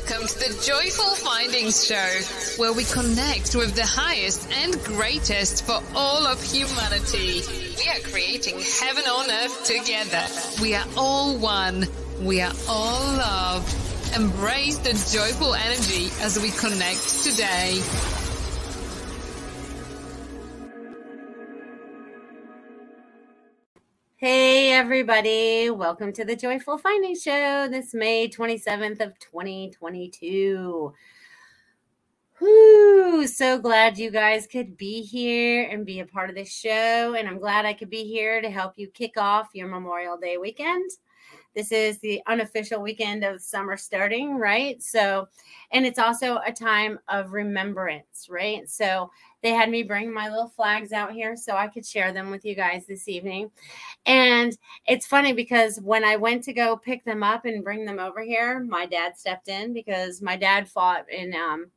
Welcome to the Joyful Findings Show, where we connect with the highest and greatest for all of humanity. We are creating heaven on earth together. We are all one. We are all love. Embrace the joyful energy as we connect today. Everybody. Welcome to the Joyful Finding Show this May 27th of 2022. Whoo, so glad you guys could be here and be a part of this show. And I'm glad I could be here to help you kick off your Memorial Day weekend. This is the unofficial weekend of summer starting, right? So, and it's also a time of remembrance, right? So, they had me bring my little flags out here so I could share them with you guys this evening. And it's funny because when I went to go pick them up and bring them over here, my dad stepped in because my dad fought in um,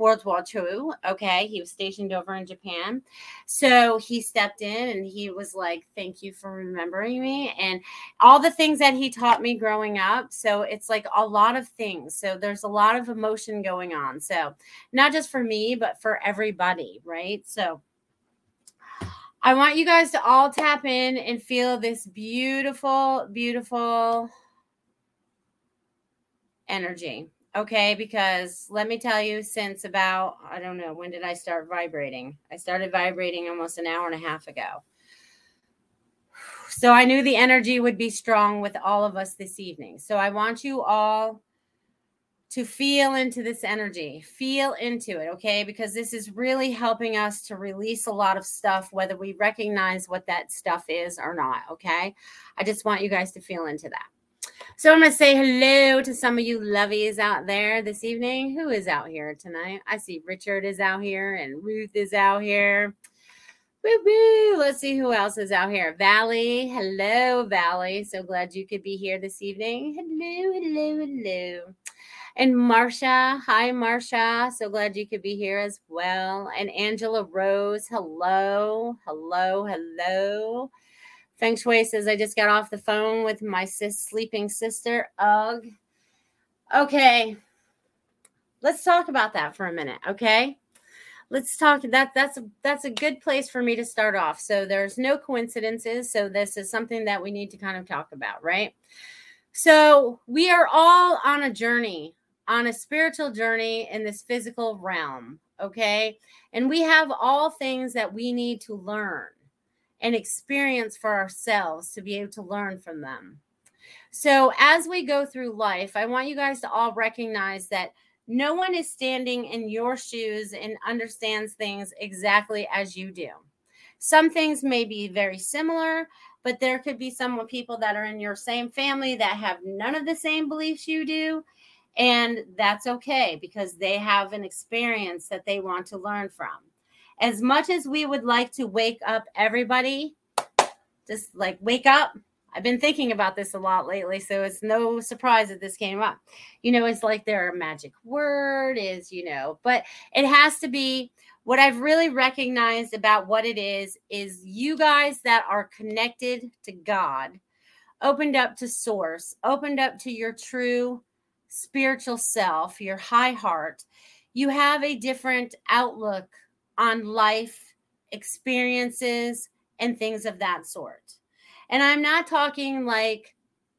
World War II. Okay. He was stationed over in Japan. So he stepped in and he was like, Thank you for remembering me and all the things that he taught me growing up. So it's like a lot of things. So there's a lot of emotion going on. So not just for me, but for everybody. Right. So I want you guys to all tap in and feel this beautiful, beautiful energy okay because let me tell you since about i don't know when did i start vibrating? I started vibrating almost an hour and a half ago. So i knew the energy would be strong with all of us this evening. So i want you all to feel into this energy. Feel into it okay? Because this is really helping us to release a lot of stuff whether we recognize what that stuff is or not okay? I just want you guys to feel into that so I'm going to say hello to some of you lovies out there this evening. Who is out here tonight? I see Richard is out here and Ruth is out here. Woo woo. Let's see who else is out here. Valley. Hello, Valley. So glad you could be here this evening. Hello, hello, hello. And Marsha. Hi, Marsha. So glad you could be here as well. And Angela Rose. Hello, hello, hello. Feng Shui says, I just got off the phone with my sis, sleeping sister. Ugh. Okay. Let's talk about that for a minute. Okay. Let's talk that that's a, that's a good place for me to start off. So there's no coincidences. So this is something that we need to kind of talk about, right? So we are all on a journey, on a spiritual journey in this physical realm. Okay. And we have all things that we need to learn and experience for ourselves to be able to learn from them. So, as we go through life, I want you guys to all recognize that no one is standing in your shoes and understands things exactly as you do. Some things may be very similar, but there could be some people that are in your same family that have none of the same beliefs you do. And that's okay because they have an experience that they want to learn from as much as we would like to wake up everybody, just like wake up. I've been thinking about this a lot lately, so it's no surprise that this came up. You know, it's like their magic word is, you know, but it has to be what I've really recognized about what it is is you guys that are connected to God, opened up to source, opened up to your true spiritual self, your high heart. You have a different outlook on life experiences and things of that sort. And I'm not talking like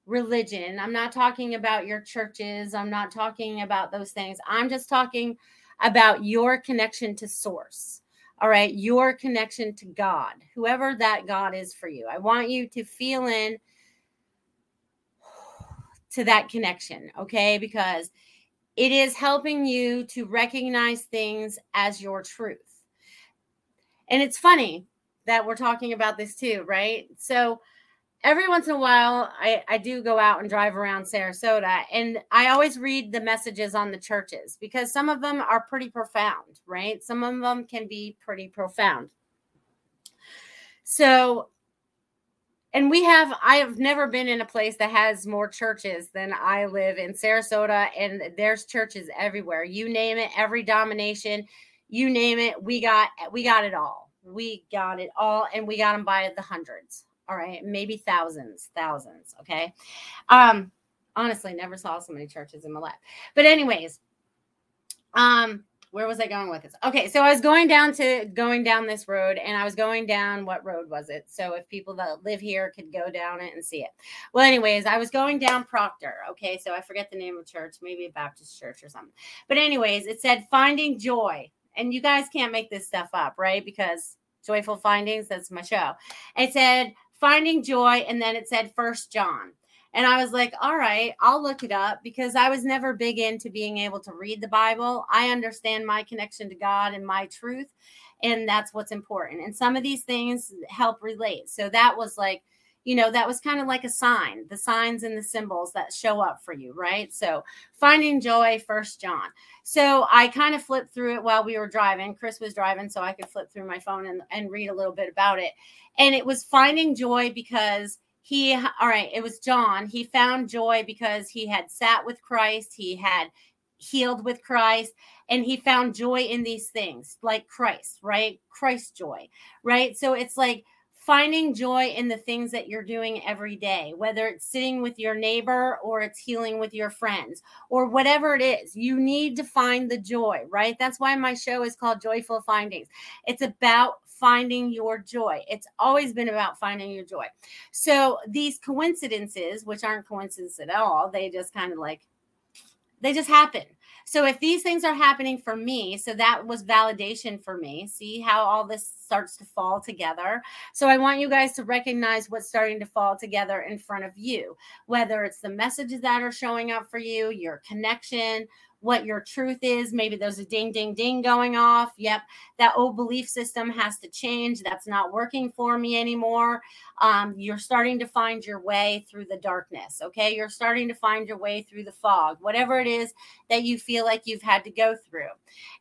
religion. I'm not talking about your churches. I'm not talking about those things. I'm just talking about your connection to source. All right. Your connection to God, whoever that God is for you. I want you to feel in to that connection. Okay. Because it is helping you to recognize things as your truth. And it's funny that we're talking about this too, right? So every once in a while, I, I do go out and drive around Sarasota and I always read the messages on the churches because some of them are pretty profound, right? Some of them can be pretty profound. So, and we have, I have never been in a place that has more churches than I live in Sarasota, and there's churches everywhere. You name it, every domination, you name it, we got, we got it all we got it all and we got them by the hundreds all right maybe thousands thousands okay um Honestly, never saw so many churches in my life. But anyways, um, where was I going with this? Okay, so I was going down to going down this road, and I was going down what road was it? So if people that live here could go down it and see it. Well, anyways, I was going down Proctor. Okay, so I forget the name of church, maybe a Baptist church or something. But anyways, it said finding joy, and you guys can't make this stuff up, right? Because joyful findings, that's my show. It said finding joy, and then it said First John. And I was like, all right, I'll look it up because I was never big into being able to read the Bible. I understand my connection to God and my truth, and that's what's important. And some of these things help relate. So that was like, you know, that was kind of like a sign, the signs and the symbols that show up for you, right? So finding joy, first John. So I kind of flipped through it while we were driving. Chris was driving, so I could flip through my phone and, and read a little bit about it. And it was finding joy because he all right it was john he found joy because he had sat with christ he had healed with christ and he found joy in these things like christ right christ joy right so it's like finding joy in the things that you're doing every day, whether it's sitting with your neighbor or it's healing with your friends or whatever it is. You need to find the joy, right? That's why my show is called Joyful Findings. It's about finding your joy. It's always been about finding your joy. So these coincidences, which aren't coincidences at all, they just kind of like they just happen. So if these things are happening for me, so that was validation for me. See how all this starts to fall together. So I want you guys to recognize what's starting to fall together in front of you, whether it's the messages that are showing up for you, your connection, what your truth is. Maybe there's a ding, ding, ding going off. Yep, that old belief system has to change. That's not working for me anymore. Um, you're starting to find your way through the darkness. Okay, you're starting to find your way through the fog, whatever it is that you feel like you've had to go through.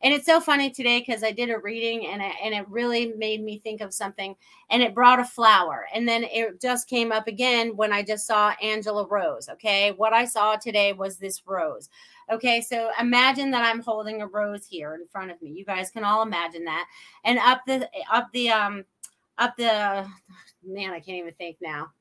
And it's so funny today because I did a reading and it, and it really made me think of something. And it brought a flower, and then it just came up again when I just saw Angela Rose. Okay, what I saw today was this rose. Okay, so imagine that I'm holding a rose here in front of me. You guys can all imagine that. And up the up the um up the man, I can't even think now.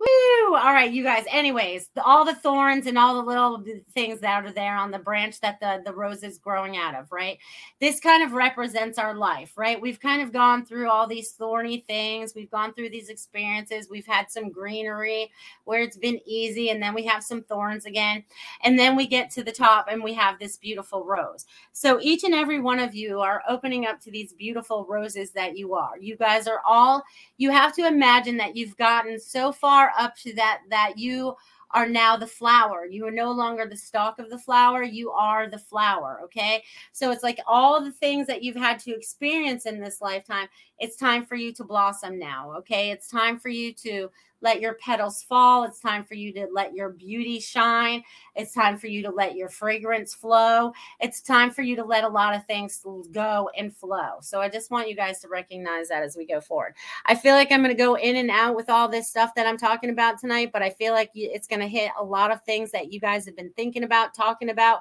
Woo! All right, you guys. Anyways, all the thorns and all the little things that are there on the branch that the the rose is growing out of, right? This kind of represents our life, right? We've kind of gone through all these thorny things. We've gone through these experiences. We've had some greenery where it's been easy, and then we have some thorns again, and then we get to the top and we have this beautiful rose. So each and every one of you are opening up to these beautiful roses that you are. You guys are all. You have to imagine that you've gotten so far up to that that you are now the flower. You are no longer the stalk of the flower. You are the flower. Okay. So it's like all the things that you've had to experience in this lifetime. It's time for you to blossom now. Okay. It's time for you to let your petals fall. It's time for you to let your beauty shine. It's time for you to let your fragrance flow. It's time for you to let a lot of things go and flow. So I just want you guys to recognize that as we go forward. I feel like I'm going to go in and out with all this stuff that I'm talking about tonight, but I feel like it's going to hit a lot of things that you guys have been thinking about, talking about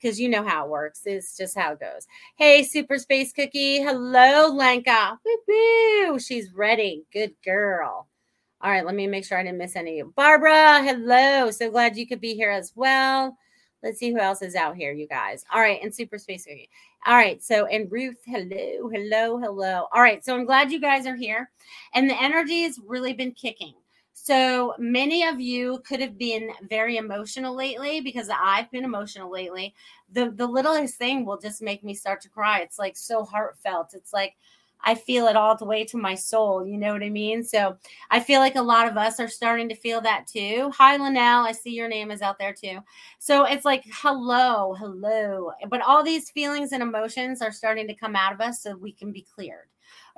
because you know how it works. It's just how it goes. Hey, Super Space Cookie. Hello, Lenka. Woo-hoo. She's ready. Good girl. All right, let me make sure I didn't miss any. Barbara, hello. So glad you could be here as well. Let's see who else is out here, you guys. All right, and Super Space All right, so and Ruth, hello, hello, hello. All right, so I'm glad you guys are here. And the energy has really been kicking. So many of you could have been very emotional lately because I've been emotional lately. The the littlest thing will just make me start to cry. It's like so heartfelt. It's like I feel it all the way to my soul. You know what I mean? So I feel like a lot of us are starting to feel that too. Hi, Linnell. I see your name is out there too. So it's like, hello, hello. But all these feelings and emotions are starting to come out of us so we can be cleared.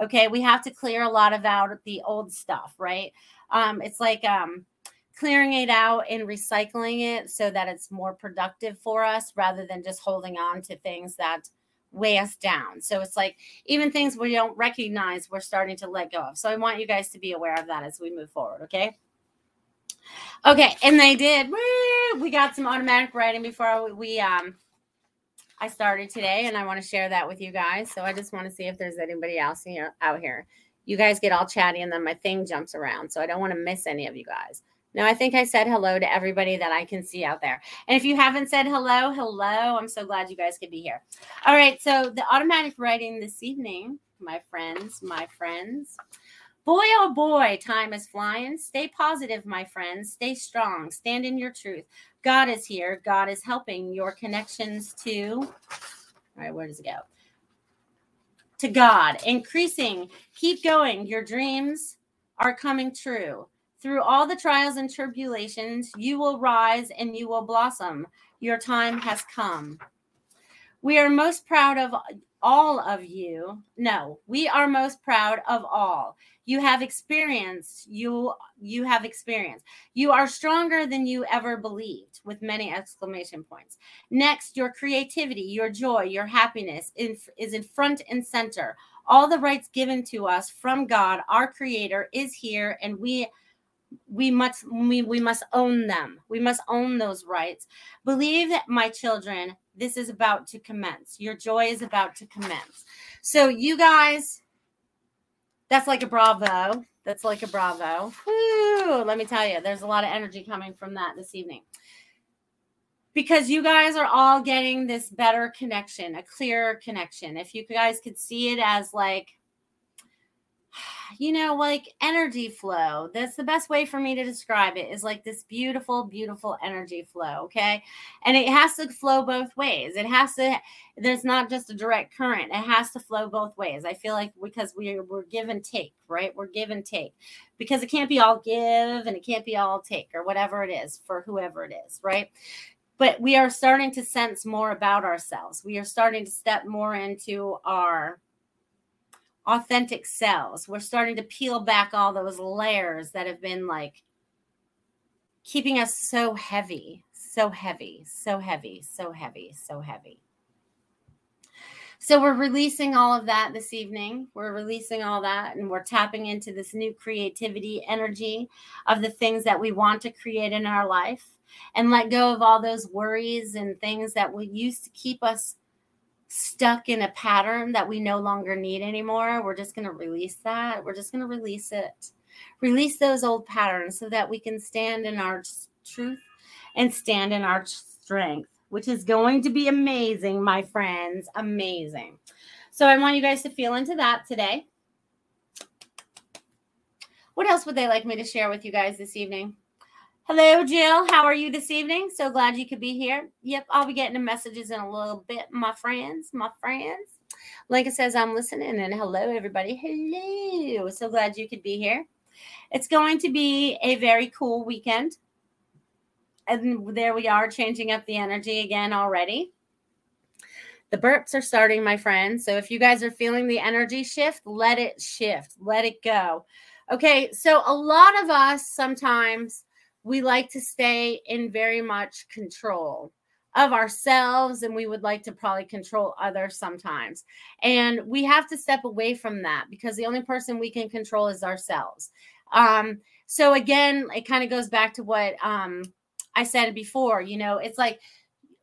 Okay. We have to clear a lot of out the old stuff, right? Um, it's like, um, clearing it out and recycling it so that it's more productive for us rather than just holding on to things that weigh us down. So it's like even things we don't recognize, we're starting to let go of. So I want you guys to be aware of that as we move forward. Okay. Okay, and they did. We got some automatic writing before we um I started today, and I want to share that with you guys. So I just want to see if there's anybody else here out here. You guys get all chatty, and then my thing jumps around, so I don't want to miss any of you guys. No, I think I said hello to everybody that I can see out there. And if you haven't said hello, hello. I'm so glad you guys could be here. All right. So, the automatic writing this evening, my friends, my friends. Boy, oh boy, time is flying. Stay positive, my friends. Stay strong. Stand in your truth. God is here. God is helping your connections to. All right, where does it go? To God, increasing. Keep going. Your dreams are coming true. Through all the trials and tribulations, you will rise and you will blossom. Your time has come. We are most proud of all of you. No, we are most proud of all. You have experienced, you you have experienced. You are stronger than you ever believed with many exclamation points. Next, your creativity, your joy, your happiness in, is in front and center. All the rights given to us from God, our creator is here and we we must we, we must own them. We must own those rights. Believe that my children this is about to commence. Your joy is about to commence. So you guys that's like a bravo. That's like a bravo. Whew, let me tell you there's a lot of energy coming from that this evening. Because you guys are all getting this better connection a clearer connection. If you guys could see it as like you know, like energy flow. That's the best way for me to describe it is like this beautiful, beautiful energy flow. Okay. And it has to flow both ways. It has to, there's not just a direct current, it has to flow both ways. I feel like because we're, we're give and take, right? We're give and take because it can't be all give and it can't be all take or whatever it is for whoever it is, right? But we are starting to sense more about ourselves. We are starting to step more into our authentic selves. We're starting to peel back all those layers that have been like keeping us so heavy, so heavy, so heavy, so heavy, so heavy. So we're releasing all of that this evening. We're releasing all that and we're tapping into this new creativity energy of the things that we want to create in our life and let go of all those worries and things that we used to keep us stuck in a pattern that we no longer need anymore. We're just going to release that. We're just going to release it. Release those old patterns so that we can stand in our truth and stand in our strength, which is going to be amazing, my friends. Amazing. So I want you guys to feel into that today. What else would they like me to share with you guys this evening? Hello, Jill. How are you this evening? So glad you could be here. Yep, I'll be getting the messages in a little bit, my friends, my friends. Lincoln says I'm listening, and hello, everybody. Hello. So glad you could be here. It's going to be a very cool weekend. And there we are, changing up the energy again already. The burps are starting, my friends. So if you guys are feeling the energy shift, let it shift, let it go. Okay, so a lot of us sometimes we like to stay in very much control of ourselves and we would like to probably control others sometimes. And we have to step away from that because the only person we can control is ourselves. Um, so again, it kind of goes back to what um, I said before, you know, it's like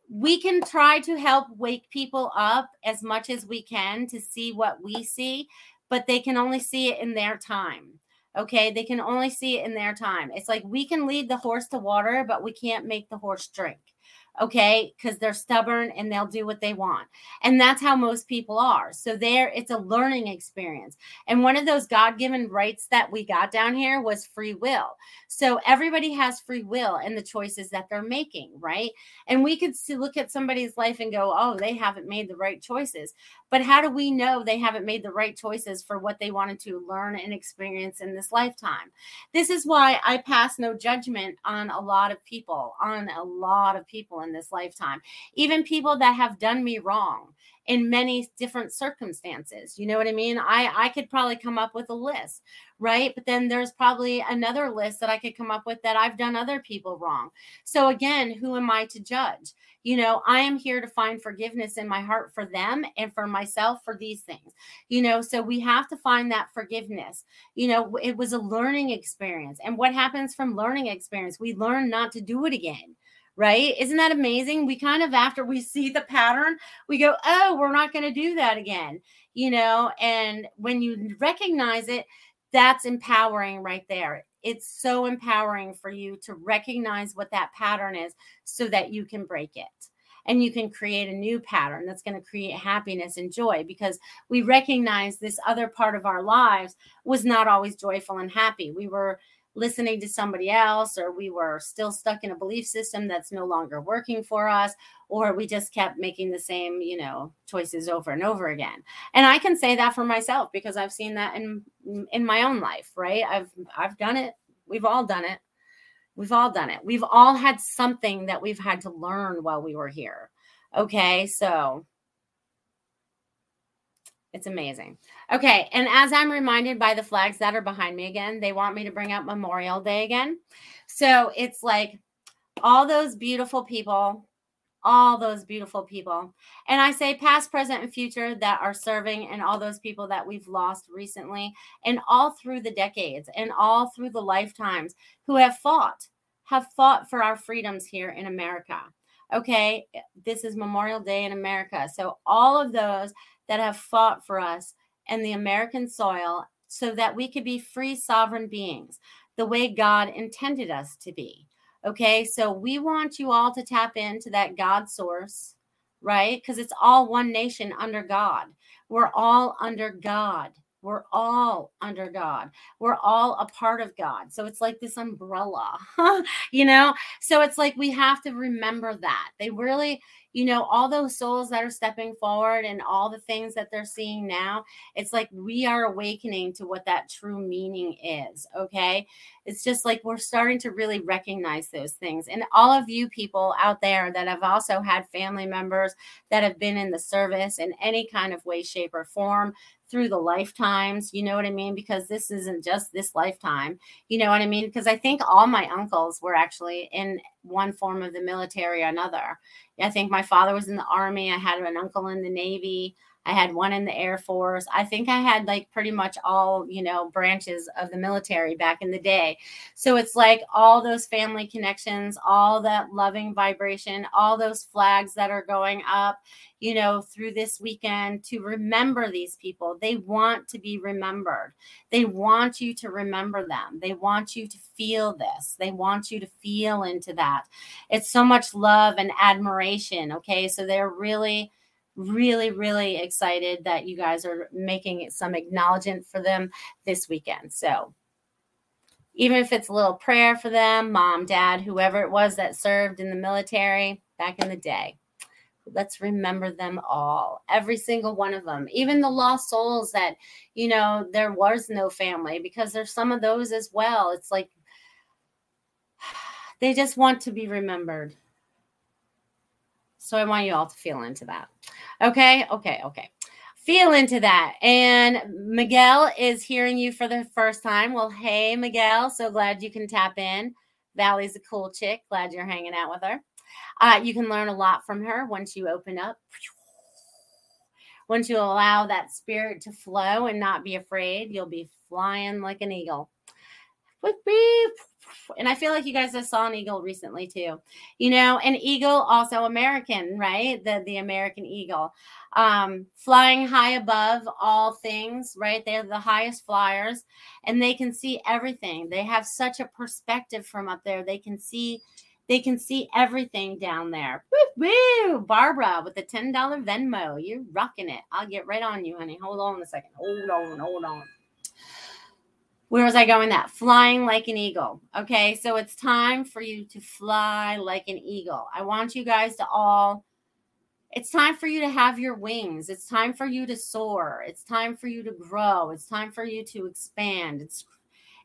we can try to help wake people up as much as we can to see what we see, but they can only see it in their time. Okay. They can only see it in their time. It's like we can lead the horse to water, but we can't make the horse drink okay? Because they're stubborn and they'll do what they want. And that's how most people are. So there it's a learning experience. And one of those god-given rights that we got down here was free will. So everybody has free will and the choices that they're making right? And we could see, look at somebody's life and go oh they haven't made the right choices. But how do we know they haven't made the right choices for what they wanted to learn and experience in this lifetime? This is why i pass no judgment on a lot of people on a lot of people in this lifetime, even people that have done me wrong in many different circumstances. You know what I mean? I I could probably come up with a list, right? But then there's probably another list that I could come up with that I've done other people wrong. So again, who am I to judge? You know, I am here to find forgiveness in my heart for them and for myself for these things. You know, so we have to find that forgiveness. You know, it was a learning experience. And what happens from learning experience? We learn not to do it again right? Isn't that amazing? We kind of, after we see the pattern, we go, oh, we're not going to do that again, you know? And when you recognize it, that's empowering right there. it's so empowering for you to recognize what that pattern is so that you can break it and you can create a new pattern that's going to create happiness and joy because we recognize this other part of our lives was not always joyful and happy. We were listening to somebody else, or we were still stuck in a belief system that's no longer working for us, or we just kept making the same, you know, choices over and over again. And I can say that for myself because I've seen that in in my own life, right? I've I've done it. We've all done it. We've all done it. We've all had something that we've had to learn while we were here. Okay, so it's amazing. Okay. And as I'm reminded by the flags that are behind me again, they want me to bring up Memorial Day again. So it's like all those beautiful people, all those beautiful people. And I say past, present, and future that are serving, and all those people that we've lost recently, and all through the decades, and all through the lifetimes who have fought, have fought for our freedoms here in America. Okay. This is Memorial Day in America. So all of those that have fought for us and the American soil so that we could be free sovereign beings the way God intended us to be. Okay, so we want you all to tap into that God source, right? Because it's all one nation under God. We're all under God. We're all under God. We're all a part of God. So it's like this umbrella, you know? So it's like we have to remember that. They really, you know, all those souls that are stepping forward and all the things that they're seeing now, it's like we are awakening to what that true meaning is. Okay. It's just like we're starting to really recognize those things. And all of you people out there that have also had family members that have been in the service in any kind of way, shape, or form, through the lifetimes, you know what I mean? Because this isn't just this lifetime, you know what I mean? Because I think all my uncles were actually in one form of the military or another. I think my father was in the army. I had an uncle in the navy. I had one in the Air Force. I think I had like pretty much all, you know, branches of the military back in the day. So it's like all those family connections, all that loving vibration, all those flags that are going up, you know, through this weekend to remember these people. They want to be remembered. They want you to remember them. They want you to feel this. They want you to feel into that. It's so much love and admiration. Okay. So they're really, really, really excited that you guys are making some acknowledgement for them this weekend. So, even if it's a little prayer for them, mom, dad, whoever it was that served in the military back in the day, let's remember them all, every single one of them, even the lost souls that, you know, there was no family, because there's some of those as well. It's like they just want to be remembered. So I want you all to feel into that. Okay, okay, okay. Feel into that. And Miguel is hearing you for the first time. Well, hey, Miguel. So glad you can tap in. Valley's a cool chick. Glad you're hanging out with her. Uh, you can learn a lot from her once you open up. Once you allow that spirit to flow and not be afraid, you'll be flying like an eagle and I feel like you guys have saw an eagle recently too. You know, an eagle also American, right? The the American eagle. Um, flying high above all things, right? They're the highest flyers and they can see everything. They have such a perspective from up there. They can see they can see everything down there. Woo, woo! Barbara with the $10 Venmo. You're rocking it. I'll get right on you, honey. Hold on a second. Hold on, hold on where was I going that? Flying like an eagle. Okay, so it's time for you to fly like an eagle. I want you guys to all, it's time for you to have your wings. It's time for you to soar. It's time for you to grow. It's time for you to expand. It's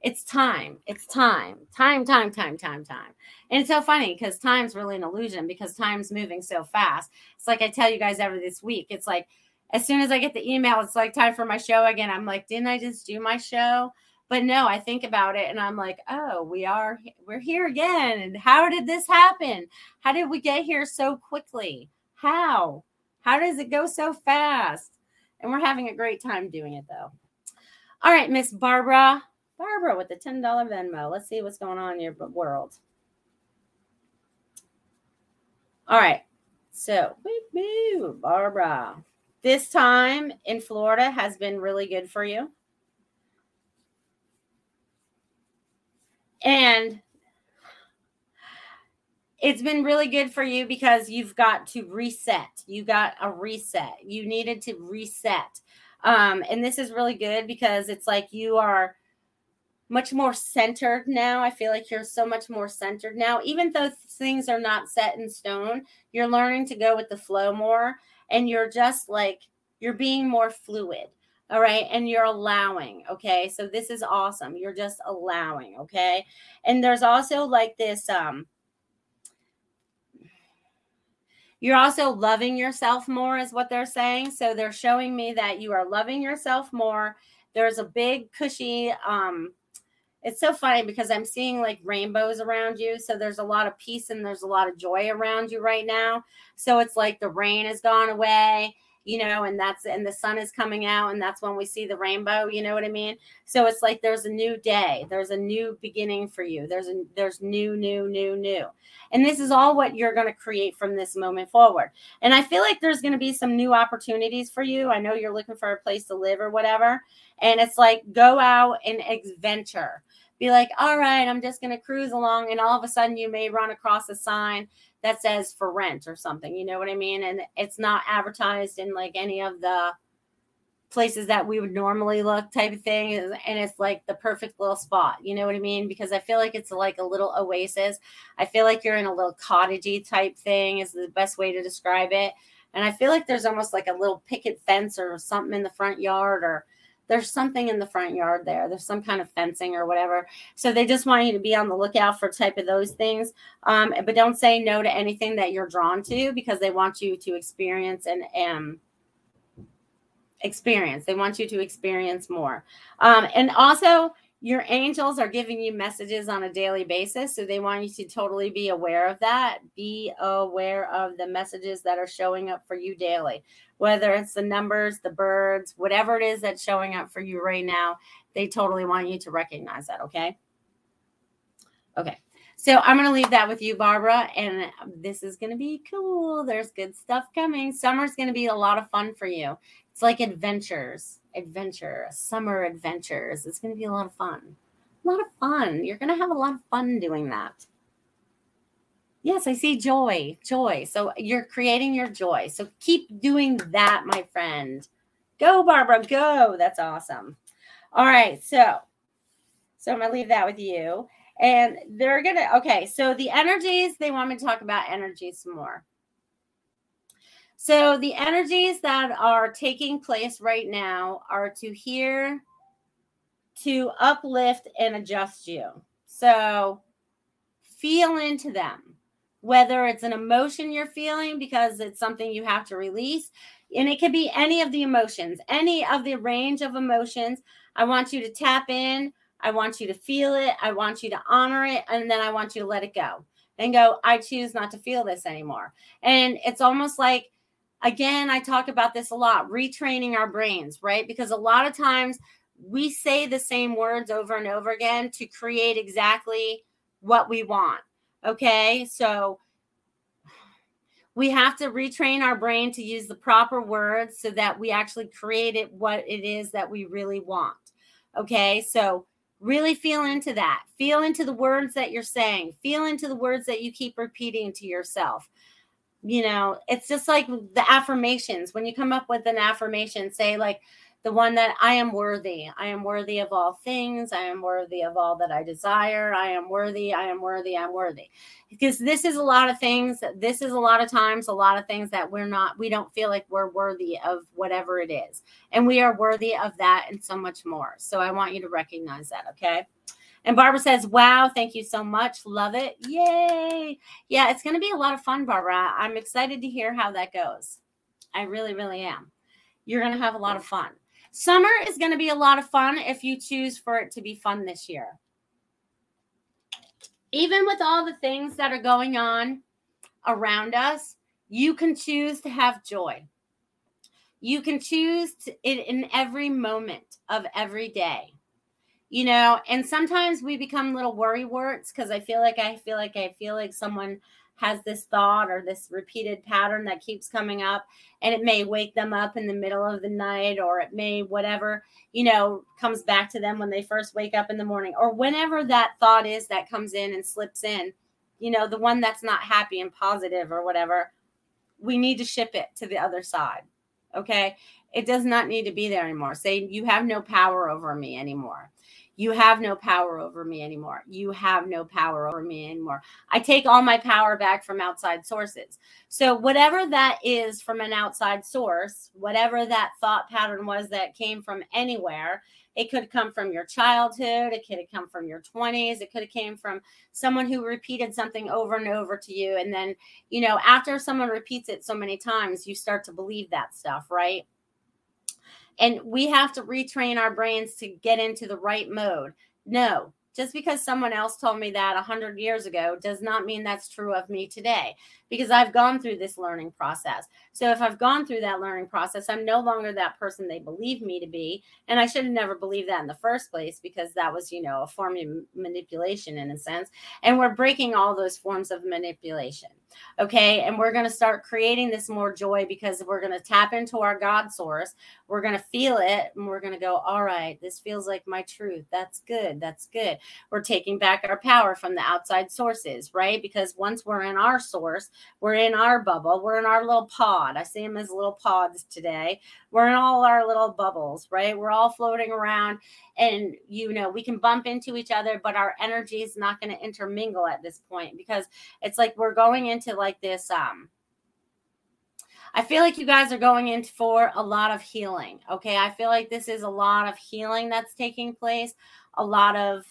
it's time. It's time. Time, time, time, time, time. And it's so funny because time's really an illusion because time's moving so fast. It's like I tell you guys every this week. It's like as soon as I get the email, it's like time for my show again. I'm like, didn't I just do my show? But no i think about it and i'm like oh we are we're here again and how did this happen? How did we get here so quickly? How? How does it go so fast? And we're having a great time doing it though. All right miss barbara. Barbara with the $10 venmo. Let's see what's going on in your world. All right so barbara. This time in florida has been really good for you and it's been really good for you because you've got to reset. You got a reset. You needed to reset. Um, and this is really good because it's like you are much more centered now. I feel like you're so much more centered now. Even though things are not set in stone, you're learning to go with the flow more and you're just like you're being more fluid. All right. And you're allowing. Okay. So this is awesome. You're just allowing. Okay. And there's also like this um you're also loving yourself more, is what they're saying. So they're showing me that you are loving yourself more. There's a big, cushy, um, it's so funny because I'm seeing like rainbows around you. So there's a lot of peace and there's a lot of joy around you right now. So it's like the rain has gone away you know, and that's and the sun is coming out, and that's when we see the rainbow, you know what I mean? So it's like there's a new day, there's a new beginning for you. There's a there's new, new, new, new. And this is all what you're going to create from this moment forward. And I feel like there's going to be some new opportunities for you. I know you're looking for a place to live or whatever. And it's like go out and adventure. Be like, all right, I'm just going to cruise along. And all of a sudden, you may run across a sign that says for rent or something. You know what I mean? And it's not advertised in like any of the places that we would normally look type of thing and it's like the perfect little spot you know what i mean because i feel like it's like a little oasis i feel like you're in a little cottagey type thing is the best way to describe it and i feel like there's almost like a little picket fence or something in the front yard or there's something in the front yard there. There's some kind of fencing or whatever. So they just want you to be on the lookout for type of those things. Um, but don't say no to anything that you're drawn to because they want you to experience and um, experience. They want you to experience more. Um, and also, your angels are giving you messages on a daily basis. So they want you to totally be aware of that. Be aware of the messages that are showing up for you daily whether it's the numbers, the birds, whatever it is that's showing up for you right now, they totally want you to recognize that. Okay. Okay. So I'm going to leave that with you, Barbara. And this is going to be cool. There's good stuff coming. Summer's going to be a lot of fun for you. It's like adventures, adventure, summer adventures. It's going to be a lot of fun. A lot of fun. You're going to have a lot of fun doing that. Yes, I see joy, joy. So you're creating your joy. So keep doing that, my friend. Go, Barbara, go. That's awesome. All right. So, so I'm going to leave that with you. And they're going to, okay. So the energies, they want me to talk about energy some more. So the energies that are taking place right now are to hear, to uplift and adjust you. So feel into them whether it's an emotion you're feeling because it's something you have to release. And it could be any of the emotions, any of the range of emotions. I want you to tap in. I want you to feel it. I want you to honor it. And then I want you to let it go and go, I choose not to feel this anymore. And it's almost like, again, I talk about this a lot retraining our brains, right? Because a lot of times we say the same words over and over again to create exactly what we want Okay. So we have to retrain our brain to use the proper words so that we actually create it what it is that we really want. Okay. So really feel into that. Feel into the words that you're saying. Feel into the words that you keep repeating to yourself. You know, it's just like the affirmations. When you come up with an affirmation, say, like, the one that I am worthy. I am worthy of all things. I am worthy of all that I desire. I am worthy. I am worthy. I'm worthy. Because this is a lot of things. This is a lot of times, a lot of things that we're not, we don't feel like we're worthy of whatever it is. And we are worthy of that and so much more. So I want you to recognize that. Okay. And Barbara says, Wow, thank you so much. Love it. Yay. Yeah, it's going to be a lot of fun, Barbara. I'm excited to hear how that goes. I really, really am. You're going to have a lot of fun. Summer is going to be a lot of fun if you choose for it to be fun this year. Even with all the things that are going on around us, you can choose to have joy. You can choose to, it in every moment of every day. You know, and sometimes we become little worry warts because I feel like I feel like I feel like someone has this thought or this repeated pattern that keeps coming up and it may wake them up in the middle of the night or it may whatever you know comes back to them when they first wake up in the morning or whenever that thought is that comes in and slips in you know the one that's not happy and positive or whatever we need to ship it to the other side okay? It does not need to be there anymore. Say you have no power over me anymore you have no power over me anymore. You have no power over me anymore. I take all my power back from outside sources. So, whatever that is from an outside source, whatever that thought pattern was that came from anywhere, it could come from your childhood, it could have come from your 20s, it could have came from someone who repeated something over and over to you. And then, you know, after someone repeats it so many times, you start to believe that stuff, right? And we have to retrain our brains to get into the right mode. No, just because someone else told me that 100 years ago does not mean that's true of me today because I've gone through this learning process. So if I've gone through that learning process, I'm no longer that person they believe me to be. And I should have never believed that in the first place because that was, you know, a form of manipulation in a sense. And we're breaking all those forms of manipulation. Okay. And we're going to start creating this more joy because we're going to tap into our God source. We're going to feel it and we're going to go, all right, this feels like my truth. That's good. That's good. We're taking back our power from the outside sources, right? Because once we're in our source, we're in our bubble, we're in our little pod. I see them as little pods today. We're in all our little bubbles, right? We're all floating around and you know we can bump into each other but our energy is not going to intermingle at this point because it's like we're going into like this um I feel like you guys are going in for a lot of healing. Okay. I feel like this is a lot of healing that's taking place, a lot of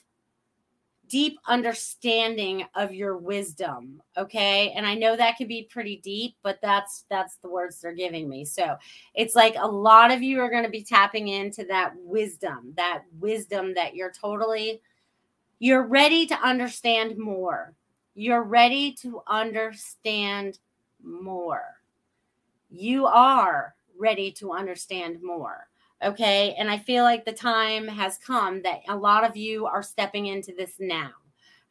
deep understanding of your wisdom okay and i know that can be pretty deep but that's that's the words they're giving me so it's like a lot of you are going to be tapping into that wisdom that wisdom that you're totally you're ready to understand more you're ready to understand more you are ready to understand more Okay. And I feel like the time has come that a lot of you are stepping into this now.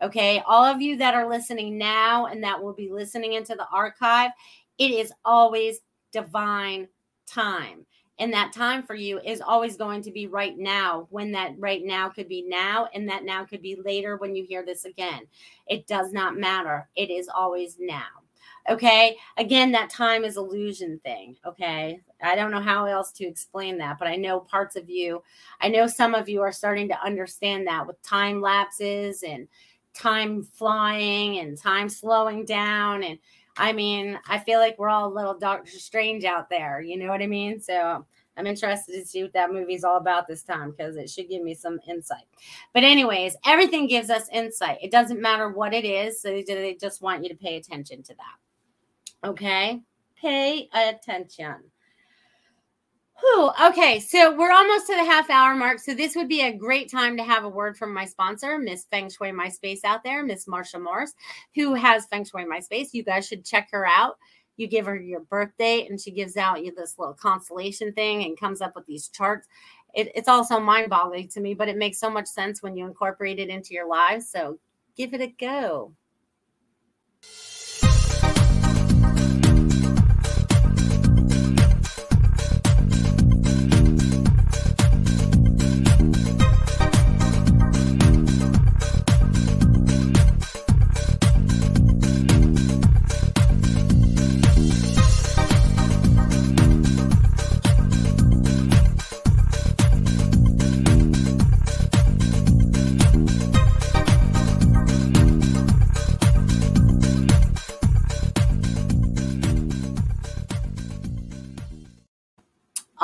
Okay. All of you that are listening now and that will be listening into the archive, it is always divine time. And that time for you is always going to be right now, when that right now could be now, and that now could be later when you hear this again. It does not matter. It is always now. Okay. Again, that time is illusion thing. Okay. I don't know how else to explain that, but I know parts of you, I know some of you are starting to understand that with time lapses and time flying and time slowing down. And I mean, I feel like we're all a little Doctor Strange out there. You know what I mean? So I'm interested to see what that movie's all about this time because it should give me some insight. But, anyways, everything gives us insight. It doesn't matter what it is. So they just want you to pay attention to that. Okay. Pay attention. Whew. Okay, so we're almost to the half hour mark. So this would be a great time to have a word from my sponsor, Miss Feng Shui My Space out there, Miss Marsha Morris, who has Feng Shui My Space. You guys should check her out. You give her your birthday, and she gives out you this little constellation thing and comes up with these charts. It, it's also mind boggling to me, but it makes so much sense when you incorporate it into your lives. So give it a go.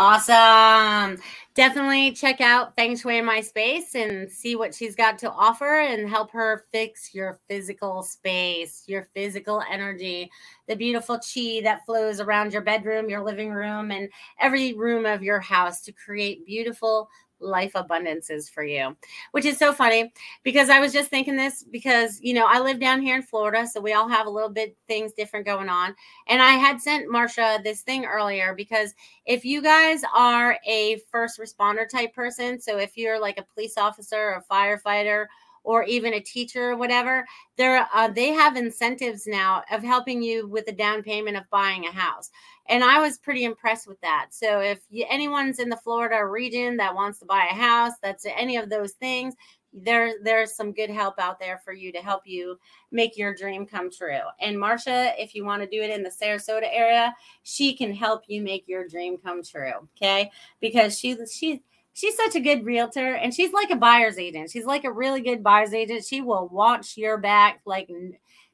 Awesome. Definitely check out Feng Shui My Space and see what she's got to offer and help her fix your physical space, your physical energy, the beautiful chi that flows around your bedroom, your living room, and every room of your house to create beautiful life abundances for you, which is so funny because I was just thinking this because, you know, I live down here in Florida. So we all have a little bit things different going on. And I had sent Marsha this thing earlier because if you guys are a first responder type person, so if you're like a police officer or firefighter, or even a teacher or whatever, they're uh, they have incentives now of helping you with the down payment of buying a house. And I was pretty impressed with that. So if you, anyone's in the Florida region that wants to buy a house, that's any of those things, there there's some good help out there for you to help you make your dream come true. And Marsha, if you want to do it in the Sarasota area, she can help you make your dream come true. Okay, because she she she's such a good realtor and she's like a buyer's agent. She's like a really good buyer's agent. She will watch your back like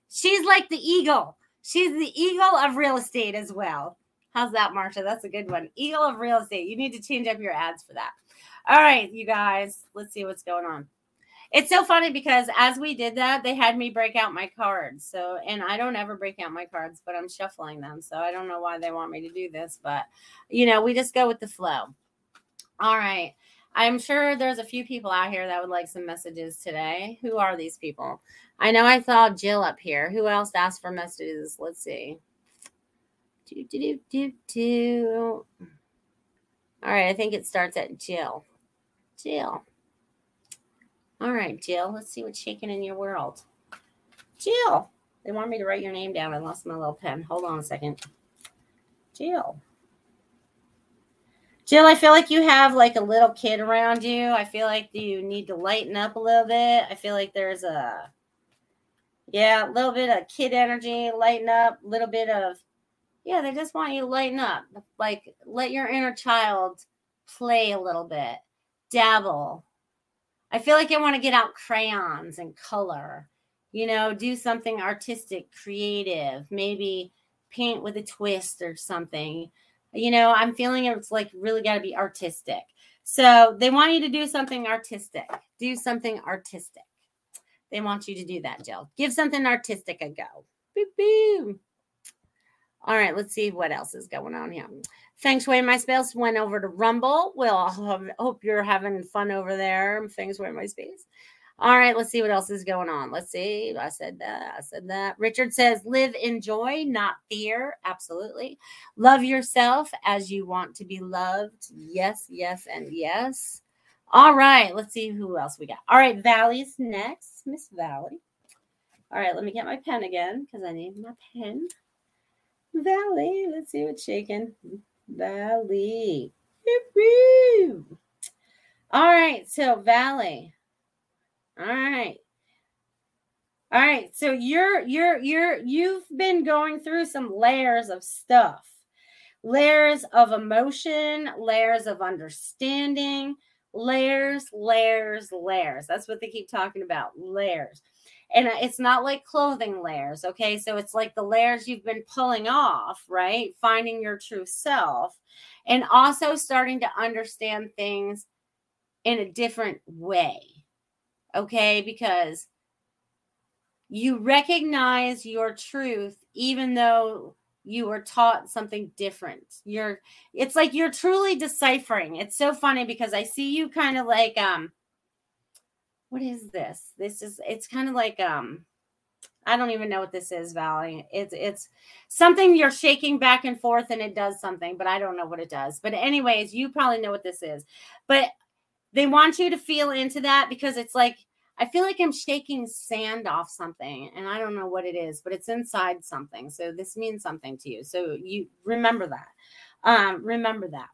she's like the eagle. She's the eagle of real estate as well. How's that, Marsha? That's a good one. Eagle of real estate. You need to change up your ads for that. All right, you guys, let's see what's going on. It's so funny because as we did that, they had me break out my cards. So, and I don't ever break out my cards, but I'm shuffling them. So I don't know why they want me to do this, but you know, we just go with the flow. All right. I'm sure there's a few people out here that would like some messages today. Who are these people? I know I saw Jill up here. Who else asked for messages? Let's see. Do, do, do, do, do. All right. I think it starts at Jill. Jill. All right, Jill. Let's see what's shaking in your world. Jill. They want me to write your name down. I lost my little pen. Hold on a second. Jill. Jill, I feel like you have like a little kid around you. I feel like you need to lighten up a little bit. I feel like there's a, yeah, a little bit of kid energy, lighten up, a little bit of, yeah, they just want you to lighten up. Like let your inner child play a little bit, dabble. I feel like I want to get out crayons and color, you know, do something artistic, creative, maybe paint with a twist or something you know, I'm feeling it's like really got to be artistic. So they want you to do something artistic. Do something artistic. They want you to do that, Jill. Give something artistic a go. Boop, boop. All right, let's see what else is going on here. Feng Shui My Space went over to Rumble. Well, hope you're having fun over there. Feng Shui My Space. All right, let's see what else is going on. Let's see. I said that. I said that. Richard says, live in joy, not fear. Absolutely. Love yourself as you want to be loved. Yes, yes, and yes. All right, let's see who else we got. All right, Valley's next. Miss Valley. All right, let me get my pen again because I need my pen. Valley, let's see what's shaking. Valley. All right, so Valley. All right. All right. So you're you're you're you've been going through some layers of stuff. Layers of emotion, layers of understanding, layers, layers, layers. That's what they keep talking about, layers. And it's not like clothing layers, okay? So it's like the layers you've been pulling off, right? Finding your true self and also starting to understand things in a different way okay? Because you recognize your truth even though you were taught something different. You're it's like you're truly deciphering. It's so funny because I see you kind of like um what is this? This is it's kind of like um I don't even know what this is, Valley. It's it's something you're shaking back and forth and it does something, but I don't know what it does. But anyways, you probably know what this is. But they want you to feel into that because it's like I feel like I'm shaking sand off something and I don't know what it is, but it's inside something. So this means something to you. So you remember that. Um, remember that.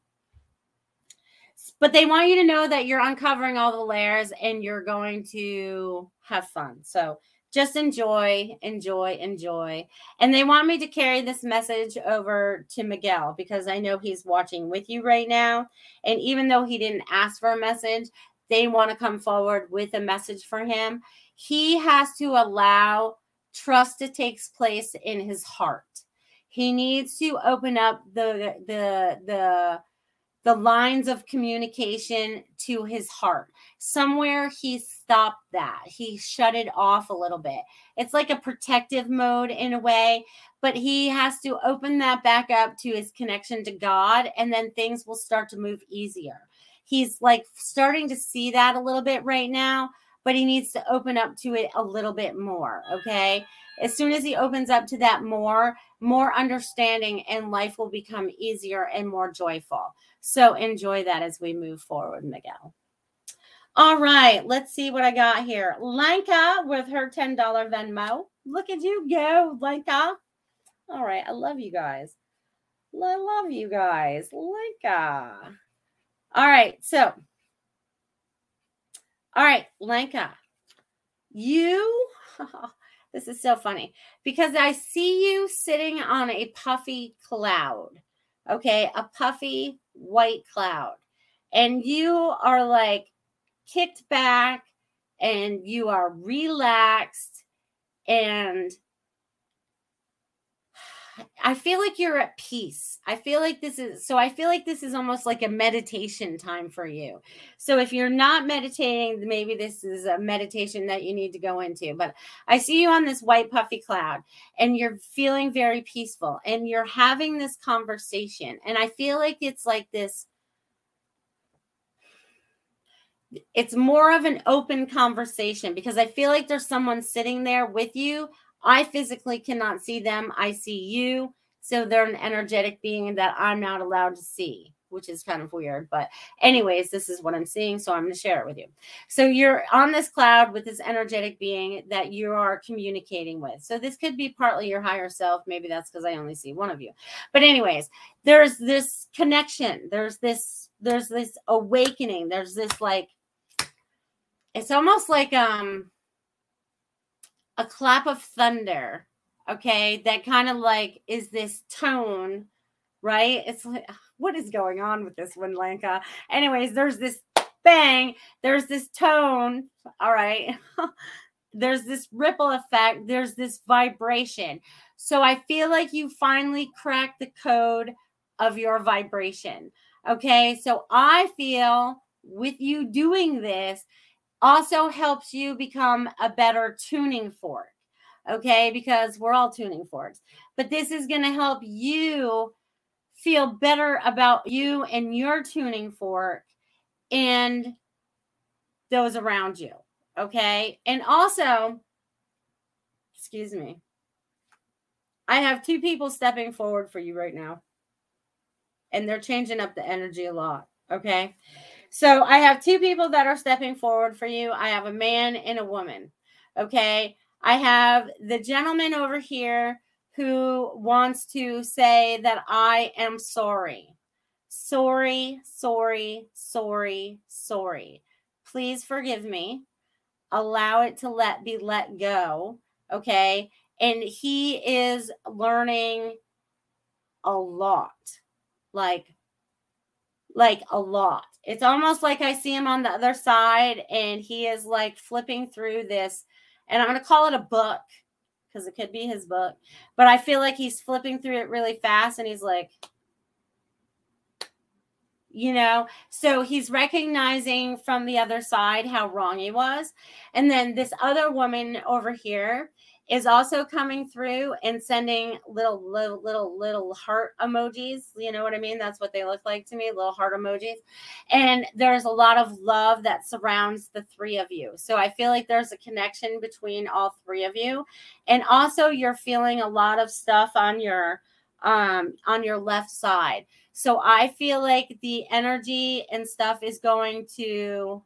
But they want you to know that you're uncovering all the layers and you're going to have fun. So just enjoy, enjoy, enjoy. And they want me to carry this message over to Miguel because I know he's watching with you right now. And even though he didn't ask for a message, they want to come forward with a message for him. He has to allow trust to take place in his heart. He needs to open up the the the the lines of communication to his heart. Somewhere he stopped that. He shut it off a little bit. It's like a protective mode in a way, but he has to open that back up to his connection to God, and then things will start to move easier. He's like starting to see that a little bit right now, but he needs to open up to it a little bit more. Okay. As soon as he opens up to that more, more understanding and life will become easier and more joyful. So enjoy that as we move forward, Miguel. All right, let's see what I got here. Lanka with her $10 Venmo. Look at you go, Lanka. All right, I love you guys. I love you guys. Lanka. All right, so, all right, Lenka, you, this is so funny because I see you sitting on a puffy cloud, okay, a puffy white cloud, and you are like kicked back and you are relaxed and I feel like you're at peace. I feel like this is so I feel like this is almost like a meditation time for you. So if you're not meditating, maybe this is a meditation that you need to go into. But I see you on this white puffy cloud and you're feeling very peaceful and you're having this conversation. And I feel like it's like this it's more of an open conversation because I feel like there's someone sitting there with you. I physically cannot see them. I see you. So they're an energetic being that I'm not allowed to see, which is kind of weird. But, anyways, this is what I'm seeing. So I'm going to share it with you. So you're on this cloud with this energetic being that you are communicating with. So this could be partly your higher self. Maybe that's because I only see one of you. But, anyways, there's this connection. There's this, there's this awakening. There's this like, it's almost like um a clap of thunder okay? That kind of like is this tone right? It's like what is going on with this one lanka? Anyways there's this bang there's this tone all right? There's this ripple effect there's this vibration. So i feel like you finally cracked the code of your vibration okay? So i feel with you doing this also helps you become a better tuning fork. Okay, because we're all tuning forks, but this is going to help you feel better about you and your tuning fork and those around you. Okay, and also, excuse me, I have two people stepping forward for you right now, and they're changing up the energy a lot. Okay. So I have two people that are stepping forward for you. I have a man and a woman. Okay. I have the gentleman over here who wants to say that I am sorry. Sorry, sorry, sorry, sorry. Please forgive me. Allow it to let be let go. Okay. And he is learning a lot. Like like a lot. It's almost like I see him on the other side and he is like flipping through this, and I'm going to call it a book because it could be his book, but I feel like he's flipping through it really fast and he's like, you know, so he's recognizing from the other side how wrong he was. And then this other woman over here is also coming through and sending little little little little heart emojis you know what i mean? That's what they look like to me little heart emojis. And there's a lot of love that surrounds the three of you. So i feel like there's a connection between all three of you. And also you're feeling a lot of stuff on your um on your left side. So i feel like the energy and stuff is going to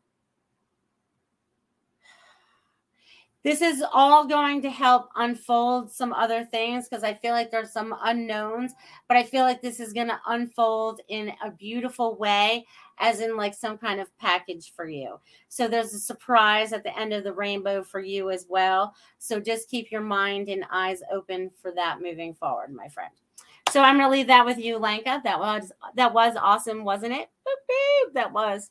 this is all going to help unfold some other things because I feel like there's some unknowns, but I feel like this is going to unfold in a beautiful way, as in like some kind of package for you. So there's a surprise at the end of the rainbow for you as well. So just keep your mind and eyes open for that moving forward, my friend. So I'm going to leave that with you, Lanka. That was that was awesome, wasn't it? Boop, boop. That was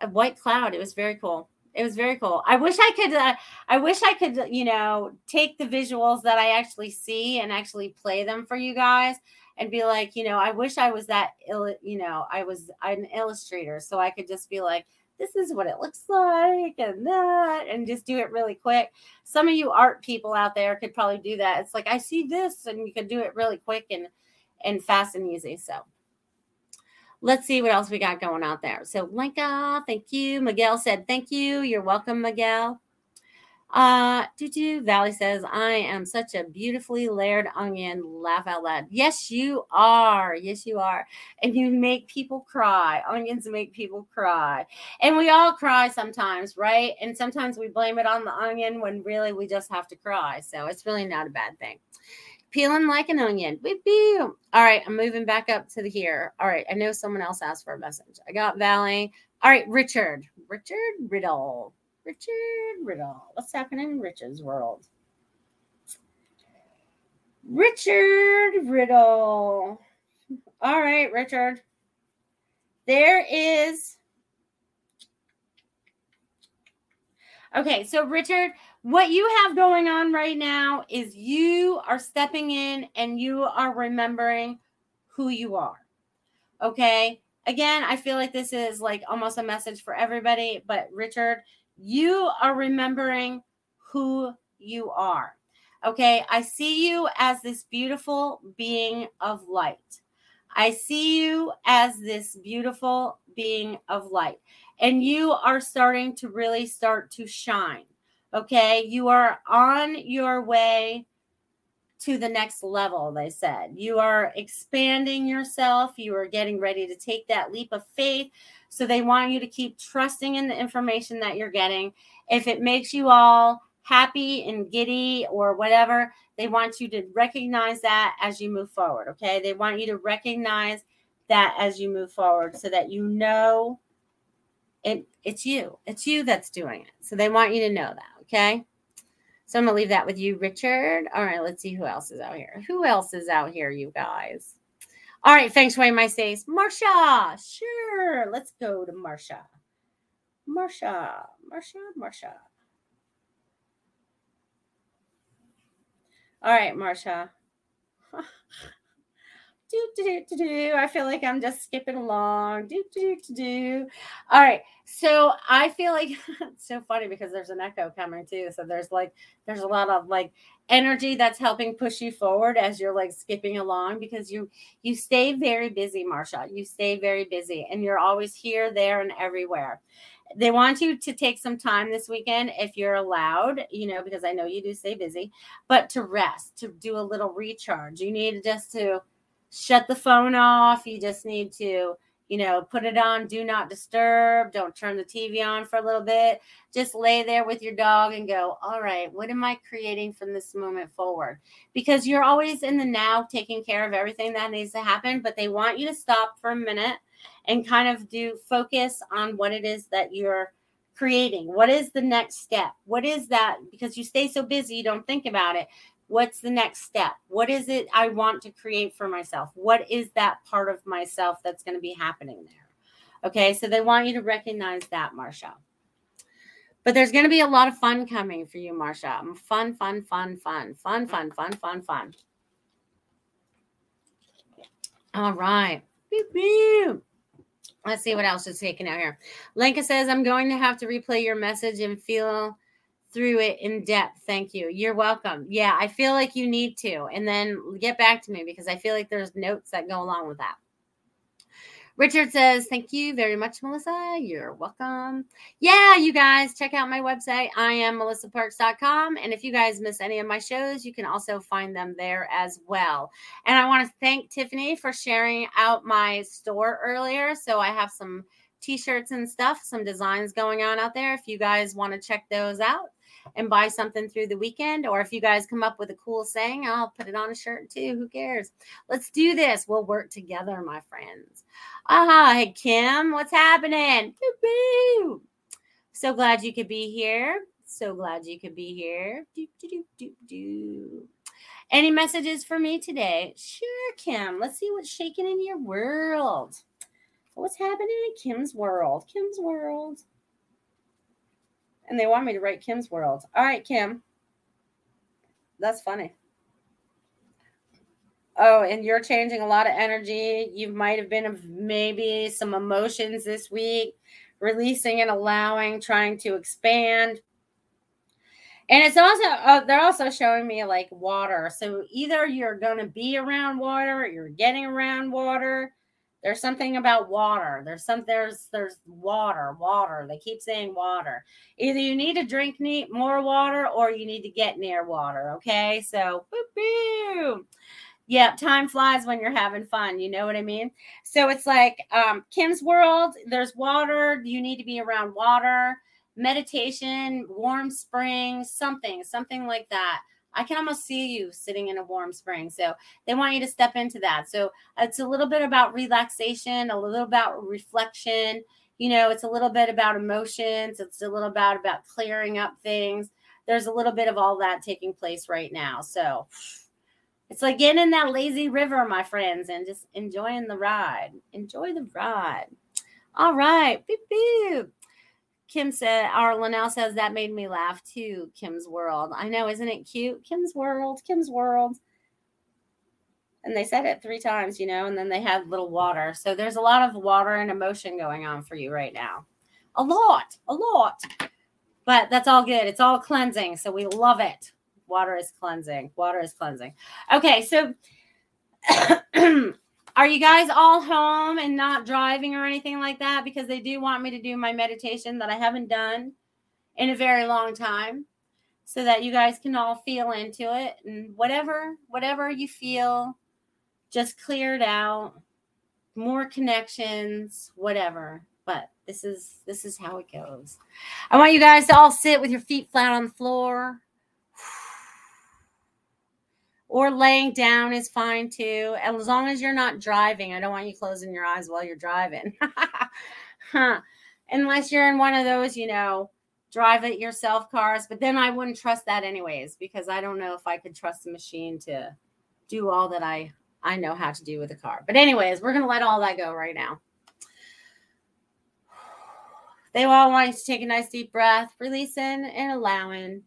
a white cloud. It was very cool it was very cool. I wish I could. Uh, I wish I could. You know, take the visuals that I actually see and actually play them for you guys, and be like, you know, I wish I was that. Ill, you know, I was an illustrator, so I could just be like, this is what it looks like, and that, and just do it really quick. Some of you art people out there could probably do that. It's like I see this, and you could do it really quick and and fast and easy. So let's see what else we got going out there. So, Lenka, thank you. Miguel said, thank you. You're welcome, Miguel. Uh, do Valley says, I am such a beautifully layered onion. Laugh out loud. Yes, you are. Yes, you are. And you make people cry. Onions make people cry. And we all cry sometimes, right? And sometimes we blame it on the onion when really we just have to cry. So it's really not a bad thing. Peeling like an onion. Beep, beep. All right, I'm moving back up to the here. All right, I know someone else asked for a message. I got Valley. All right, Richard. Richard Riddle. Richard Riddle. What's happening in Richard's world? Richard Riddle. All right, Richard. There is. Okay, so Richard, what you have going on right now is you are stepping in and you are remembering who you are. Okay. Again, I feel like this is like almost a message for everybody, but Richard, you are remembering who you are. Okay. I see you as this beautiful being of light. I see you as this beautiful being of light. And you are starting to really start to shine. Okay. You are on your way to the next level, they said. You are expanding yourself. You are getting ready to take that leap of faith. So they want you to keep trusting in the information that you're getting. If it makes you all happy and giddy or whatever, they want you to recognize that as you move forward. Okay. They want you to recognize that as you move forward so that you know it, it's you. It's you that's doing it. So they want you to know that. Okay. So I'm going to leave that with you, Richard. All right, let's see who else is out here. Who else is out here, you guys? All right, Feng Shui My Space. Marsha, sure. Let's go to Marsha. Marsha, Marsha, Marsha. All right, Marsha. Do, do, do, do, I feel like I'm just skipping along. Do, do, do, do. All right. So I feel like it's so funny because there's an echo coming too. So there's like, there's a lot of like energy that's helping push you forward as you're like skipping along because you, you stay very busy, Marsha. You stay very busy and you're always here, there, and everywhere they want you to take some time this weekend if you're allowed, you know, because I know you do stay busy, but to rest, to do a little recharge. You need just to shut the phone off. You just need to, you know, put it on do not disturb. Don't turn the TV on for a little bit. Just lay there with your dog and go, all right, what am I creating from this moment forward? Because you're always in the now taking care of everything that needs to happen, but they want you to stop for a minute and kind of do focus on what it is that you're creating. What is the next step? What is that? Because you stay so busy, you don't think about it. What's the next step? What is it I want to create for myself? What is that part of myself that's going to be happening there? Okay, so they want you to recognize that, Marsha. But there's going to be a lot of fun coming for you, Marsha. Um, fun, fun, fun, fun, fun, fun, fun, fun, fun. All right. Beep, beep. Let's see what else is taken out here. Lenka says, I'm going to have to replay your message and feel through it in depth. Thank you. You're welcome. Yeah, I feel like you need to. And then get back to me because I feel like there's notes that go along with that. Richard says, Thank you very much, Melissa. You're welcome. Yeah, you guys, check out my website. I am melissaparks.com. And if you guys miss any of my shows, you can also find them there as well. And I want to thank Tiffany for sharing out my store earlier. So I have some t shirts and stuff, some designs going on out there. If you guys want to check those out, and buy something through the weekend. Or if you guys come up with a cool saying, I'll put it on a shirt too. Who cares? Let's do this. We'll work together, my friends. Ah, hey, Kim, what's happening? So glad you could be here. So glad you could be here. Do, do, do, do, do. Any messages for me today? Sure, Kim. Let's see what's shaking in your world. What's happening in Kim's world? Kim's world and they want me to write Kim's World. All right, Kim. That's funny. Oh, and you're changing a lot of energy. You might have been maybe some emotions this week, releasing and allowing, trying to expand. And it's also, uh, they're also showing me like water. So either you're going to be around water, you're getting around water, There's something about water. There's some there's there's water, water. They keep saying water. Either you need to drink more water or you need to get near water. Okay. So boop, Yep, time flies when you're having fun. You know what I mean? So it's like um, Kim's world, there's water. You need to be around water, meditation, warm springs, something, something like that. I can almost see you sitting in a warm spring. So they want you to step into that. So it's a little bit about relaxation, a little about reflection. You know, it's a little bit about emotions. It's a little about about clearing up things. There's a little bit of all that taking place right now. So it's like getting in that lazy river, my friends, and just enjoying the ride. Enjoy the ride. All right. Beep, beep. Kim said, our Linnell says that made me laugh too. Kim's World. I know, isn't it cute? Kim's World, Kim's World. And they said it three times, you know, and then they had little water. So there's a lot of water and emotion going on for you right now. A lot, a lot. But that's all good. It's all cleansing. So we love it. Water is cleansing. Water is cleansing. Okay, so Are you guys all home and not driving or anything like that? Because they do want me to do my meditation that I haven't done in a very long time so that you guys can all feel into it and whatever whatever you feel just cleared out more connections whatever. But this is this is how it goes. I want you guys to all sit with your feet flat on the floor or laying down is fine too. As long as you're not driving, I don't want you closing your eyes while you're driving. huh. Unless you're in one of those, you know, drive it yourself cars. But then I wouldn't trust that anyways, because I don't know if I could trust the machine to do all that I I know how to do with a car. But anyways, we're gonna let all that go right now. They all want you to take a nice deep breath, releasing and allowing.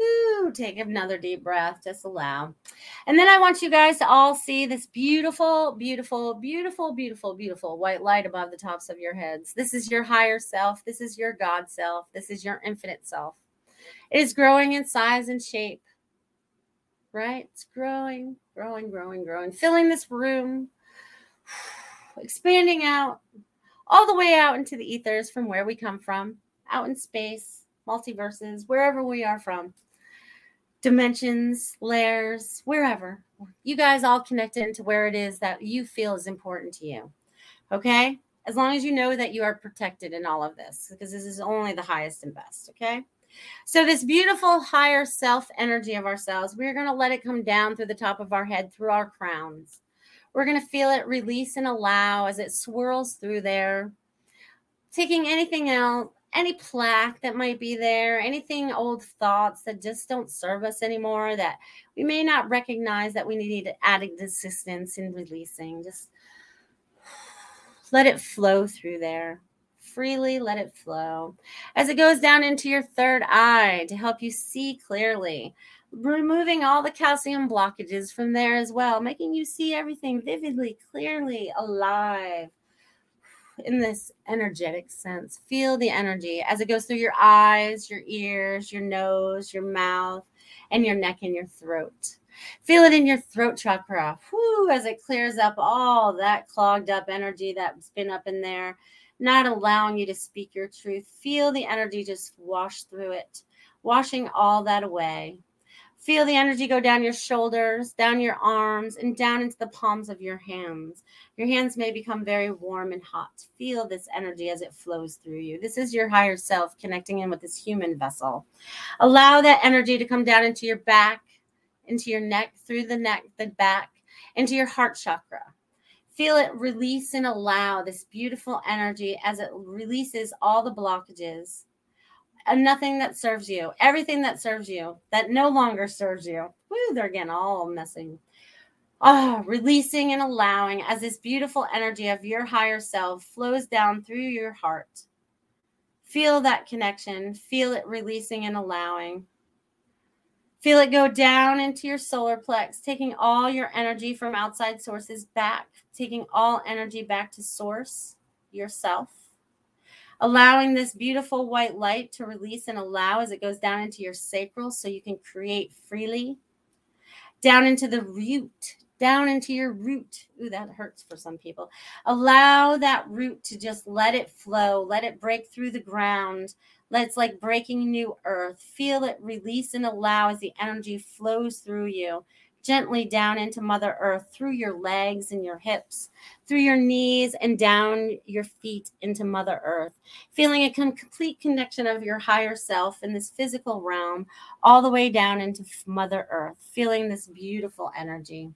Ooh, take another deep breath. Just allow. And then I want you guys to all see this beautiful, beautiful, beautiful, beautiful, beautiful white light above the tops of your heads. This is your higher self. This is your God self. This is your infinite self. It is growing in size and shape, right? It's growing, growing, growing, growing, filling this room, expanding out all the way out into the ethers from where we come from, out in space, multiverses, wherever we are from dimensions, layers, wherever. You guys all connect into where it is that you feel is important to you. Okay? As long as you know that you are protected in all of this, because this is only the highest and best. Okay? So, this beautiful higher self energy of ourselves, we're going to let it come down through the top of our head, through our crowns. We're going to feel it release and allow as it swirls through there, taking anything else any plaque that might be there, anything old thoughts that just don't serve us anymore that we may not recognize that we need added assistance in releasing. Just let it flow through there. Freely let it flow as it goes down into your third eye to help you see clearly. Removing all the calcium blockages from there as well, making you see everything vividly, clearly, alive in this energetic sense. Feel the energy as it goes through your eyes, your ears, your nose, your mouth, and your neck and your throat. Feel it in your throat chakra, whoo, as it clears up all that clogged up energy that's been up in there, not allowing you to speak your truth. Feel the energy just wash through it, washing all that away. Feel the energy go down your shoulders, down your arms, and down into the palms of your hands. Your hands may become very warm and hot. Feel this energy as it flows through you. This is your higher self connecting in with this human vessel. Allow that energy to come down into your back, into your neck, through the neck, the back, into your heart chakra. Feel it release and allow this beautiful energy as it releases all the blockages and nothing that serves you, everything that serves you that no longer serves you. Woo, they're again all messing. Ah, oh, releasing and allowing as this beautiful energy of your higher self flows down through your heart. Feel that connection. Feel it releasing and allowing. Feel it go down into your solar plex, taking all your energy from outside sources back, taking all energy back to source, yourself allowing this beautiful white light to release and allow as it goes down into your sacral so you can create freely, down into the root down into your root. Ooh, that hurts for some people. Allow that root to just let it flow, let it break through the ground. Let's like breaking new earth. Feel it release and allow as the energy flows through you gently down into Mother Earth through your legs and your hips, through your knees and down your feet into Mother Earth, feeling a complete connection of your higher self in this physical realm, all the way down into Mother Earth, feeling this beautiful energy.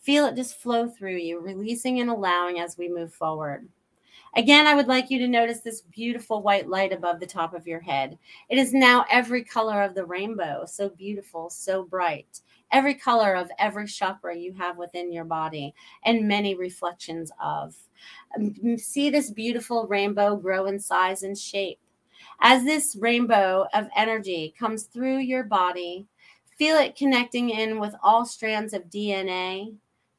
Feel it just flow through you, releasing and allowing as we move forward. Again, I would like you to notice this beautiful white light above the top of your head. It is now every color of the rainbow, so beautiful, so bright every color of every chakra you have within your body and many reflections of. Um, see this beautiful rainbow grow in size and shape. As this rainbow of energy comes through your body, feel it connecting in with all strands of DNA,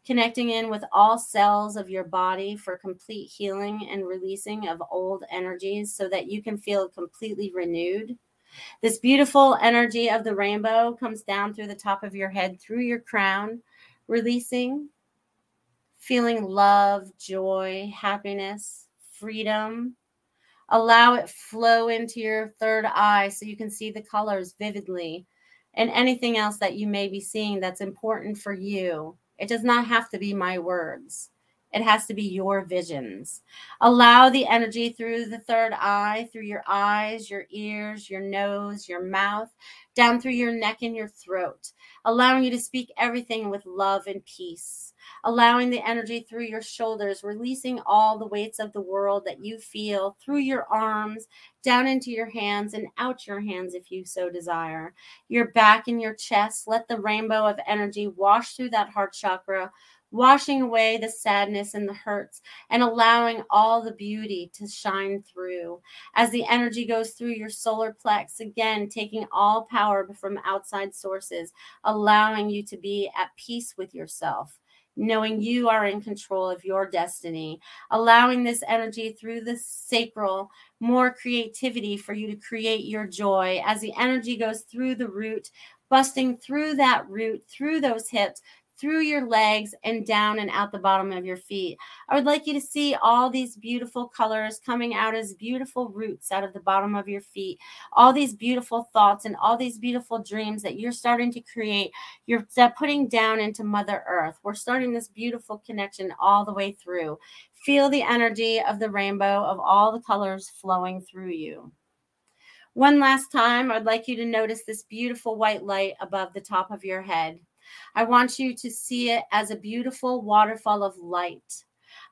connecting in with all cells of your body for complete healing and releasing of old energies so that you can feel completely renewed. This beautiful energy of the rainbow comes down through the top of your head, through your crown, releasing, feeling love, joy, happiness, freedom. Allow it flow into your third eye so you can see the colors vividly and anything else that you may be seeing that's important for you. It does not have to be my words. It has to be your visions. Allow the energy through the third eye, through your eyes, your ears, your nose, your mouth, down through your neck and your throat, allowing you to speak everything with love and peace. Allowing the energy through your shoulders, releasing all the weights of the world that you feel through your arms, down into your hands and out your hands if you so desire. Your back and your chest, let the rainbow of energy wash through that heart chakra washing away the sadness and the hurts and allowing all the beauty to shine through. As the energy goes through your solar plex, again, taking all power from outside sources, allowing you to be at peace with yourself. Knowing you are in control of your destiny, allowing this energy through the sacral, more creativity for you to create your joy as the energy goes through the root, busting through that root, through those hips, through your legs and down and out the bottom of your feet. I would like you to see all these beautiful colors coming out as beautiful roots out of the bottom of your feet. All these beautiful thoughts and all these beautiful dreams that you're starting to create, you're uh, putting down into Mother Earth. We're starting this beautiful connection all the way through. Feel the energy of the rainbow of all the colors flowing through you. One last time, I'd like you to notice this beautiful white light above the top of your head. I want you to see it as a beautiful waterfall of light.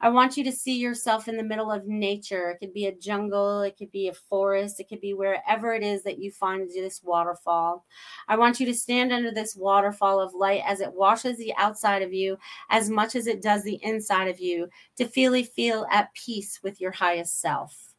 I want you to see yourself in the middle of nature. It could be a jungle, it could be a forest, it could be wherever it is that you find this waterfall. I want you to stand under this waterfall of light as it washes the outside of you as much as it does the inside of you to feel feel at peace with your highest self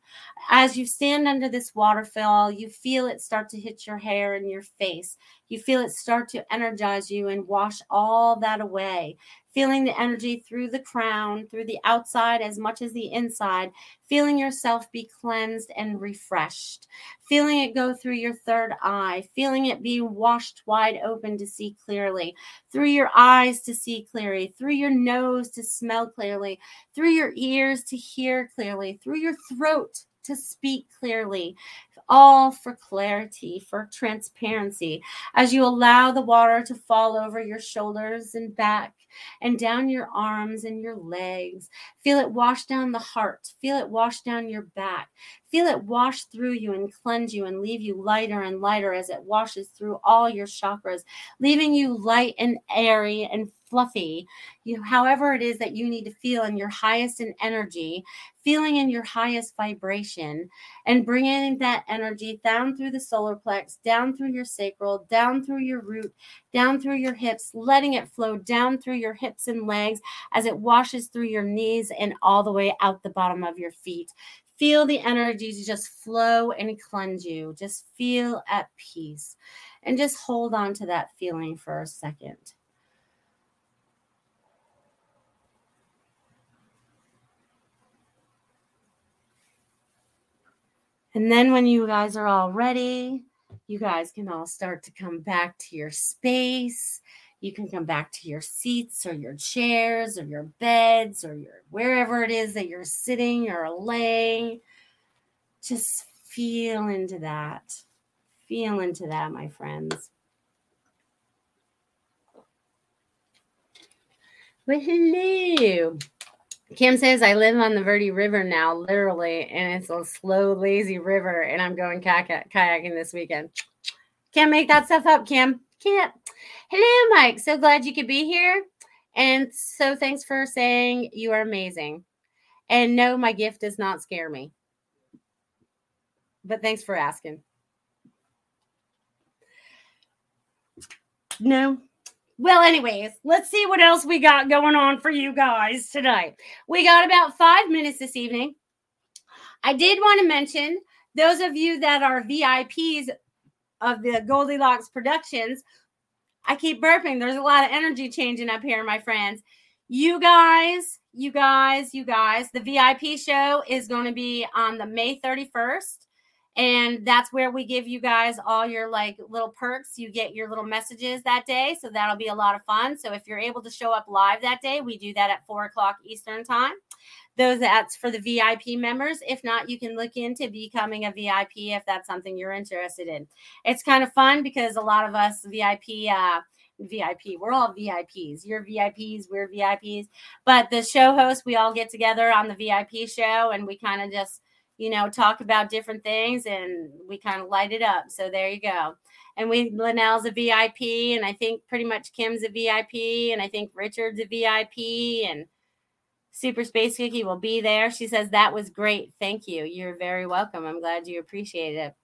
as you stand under this waterfall, you feel it start to hit your hair and your face. You feel it start to energize you and wash all that away. Feeling the energy through the crown, through the outside as much as the inside, feeling yourself be cleansed and refreshed. Feeling it go through your third eye, feeling it be washed wide open to see clearly, through your eyes to see clearly, through your nose to smell clearly, through your ears to hear clearly, through your throat to speak clearly, all for clarity, for transparency, as you allow the water to fall over your shoulders and back and down your arms and your legs. Feel it wash down the heart, feel it wash down your back, feel it wash through you and cleanse you and leave you lighter and lighter as it washes through all your chakras, leaving you light and airy and fluffy, you however it is that you need to feel in your highest in energy, feeling in your highest vibration, and bringing that energy down through the solar plex, down through your sacral, down through your root, down through your hips, letting it flow down through your hips and legs as it washes through your knees and all the way out the bottom of your feet. Feel the energy to just flow and cleanse you. Just feel at peace and just hold on to that feeling for a second. And then when you guys are all ready, you guys can all start to come back to your space. You can come back to your seats or your chairs or your beds or your wherever it is that you're sitting or laying. Just feel into that. Feel into that, my friends. Well, hello. Kim says, I live on the Verde River now, literally, and it's a slow, lazy river, and I'm going kayak- kayaking this weekend. Can't make that stuff up, Kim. Can't. Hello, Mike. So glad you could be here. And so thanks for saying you are amazing. And no, my gift does not scare me. But thanks for asking. No, well, anyways, let's see what else we got going on for you guys tonight. We got about five minutes this evening. I did want to mention those of you that are VIPs of the Goldylocks Productions. I keep burping. There's a lot of energy changing up here, my friends. You guys, you guys, you guys, the VIP show is going to be on the May 31st and that's where we give you guys all your like little perks you get your little messages that day so that'll be a lot of fun so if you're able to show up live that day we do that at four o'clock eastern time those that's for the vip members if not you can look into becoming a vip if that's something you're interested in it's kind of fun because a lot of us vip uh VIP. We're all VIPs. You're VIPs, we're VIPs. But the show hosts, we all get together on the VIP show and we kind of just you know, talk about different things and we kind of light it up. So there you go. And we Linnell's a VIP, and I think pretty much Kim's a VIP, and I think Richard's a VIP, and Super Space Cookie will be there. She says that was great. Thank you. You're very welcome. I'm glad you appreciate it.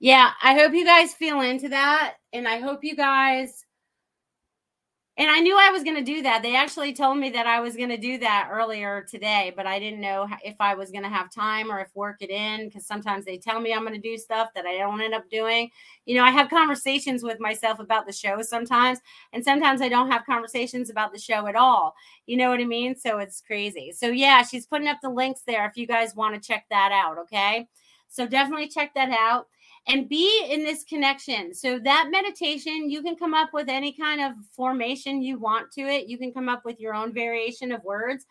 Yeah, I hope you guys feel into that, and I hope you guys and I knew I was going to do that. They actually told me that I was going to do that earlier today, but I didn't know if I was going to have time or if work it in because sometimes they tell me I'm going to do stuff that I don't end up doing. You know, I have conversations with myself about the show sometimes, and sometimes I don't have conversations about the show at all. You know what I mean? So it's crazy. So, yeah, she's putting up the links there if you guys want to check that out. Okay. So, definitely check that out and be in this connection. So that meditation, you can come up with any kind of formation you want to it. You can come up with your own variation of words,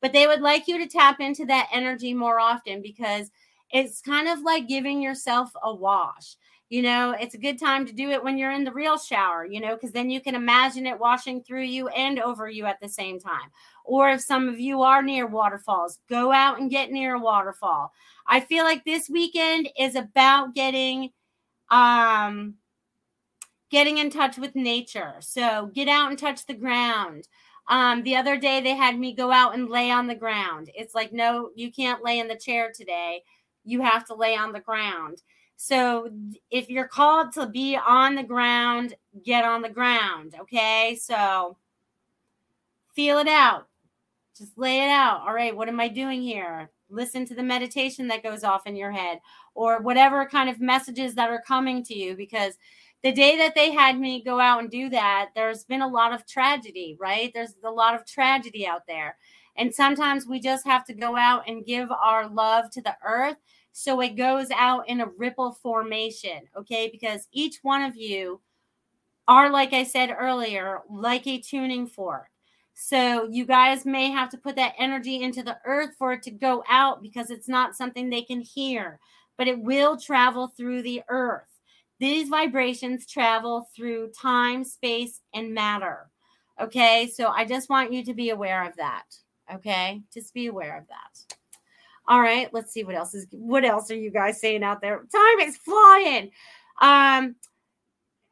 but they would like you to tap into that energy more often because it's kind of like giving yourself a wash. You know, it's a good time to do it when you're in the real shower, you know, because then you can imagine it washing through you and over you at the same time. Or if some of you are near waterfalls, go out and get near a waterfall. I feel like this weekend is about getting um getting in touch with nature. So get out and touch the ground. Um, the other day they had me go out and lay on the ground. It's like, no, you can't lay in the chair today. You have to lay on the ground. So if you're called to be on the ground, get on the ground. Okay. So feel it out. Just lay it out. All right. What am I doing here? Listen to the meditation that goes off in your head or whatever kind of messages that are coming to you because the day that they had me go out and do that, there's been a lot of tragedy, right? There's a lot of tragedy out there. And sometimes we just have to go out and give our love to the earth so it goes out in a ripple formation, okay? Because each one of you are, like I said earlier, like a tuning fork. So you guys may have to put that energy into the earth for it to go out because it's not something they can hear, but it will travel through the earth. These vibrations travel through time, space, and matter. Okay, so I just want you to be aware of that. Okay, just be aware of that. All right, let's see what else is what else are you guys saying out there? Time is flying. Um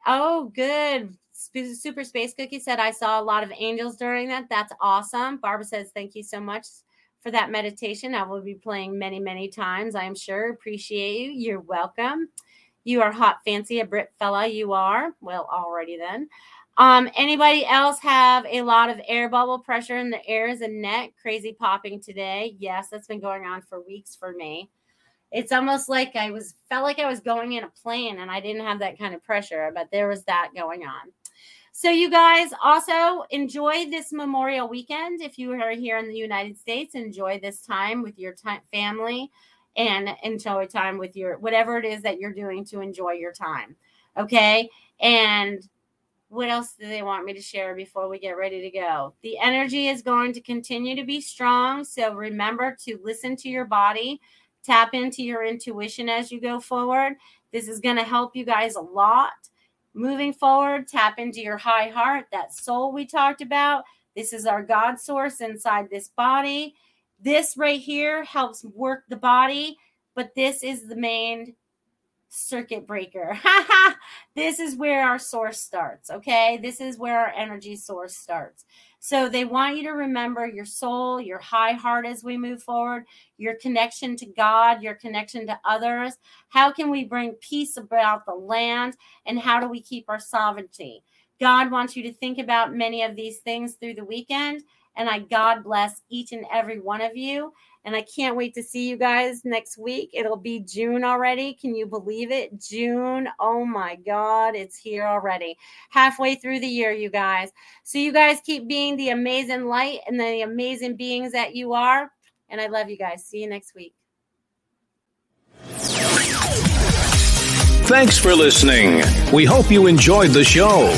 oh good. Super Space Cookie said I saw a lot of angels during that. That's awesome. Barbara says thank you so much for that meditation. I will be playing many, many times, I'm sure. Appreciate you. You're welcome. You are hot, fancy, a Brit fella. You are. Well, already then. Um, anybody else have a lot of air bubble pressure in the ears and neck? Crazy popping today. Yes, that's been going on for weeks for me. It's almost like I was felt like I was going in a plane and I didn't have that kind of pressure, but there was that going on. So, you guys also enjoy this Memorial weekend. If you are here in the United States, enjoy this time with your time, family and enjoy time with your whatever it is that you're doing to enjoy your time. Okay. And what else do they want me to share before we get ready to go? The energy is going to continue to be strong. So remember to listen to your body, tap into your intuition as you go forward. This is going to help you guys a lot. Moving forward, tap into your high heart, that soul we talked about. This is our God source inside this body. This right here helps work the body, but this is the main circuit breaker. this is where our source starts. Okay. This is where our energy source starts. So they want you to remember your soul, your high heart as we move forward, your connection to God, your connection to others. How can we bring peace about the land? And how do we keep our sovereignty? God wants you to think about many of these things through the weekend. And I God bless each and every one of you. And I can't wait to see you guys next week. It'll be June already. Can you believe it? June. Oh my God, it's here already. Halfway through the year, you guys. So you guys keep being the amazing light and the amazing beings that you are. And I love you guys. See you next week. Thanks for listening. We hope you enjoyed the show.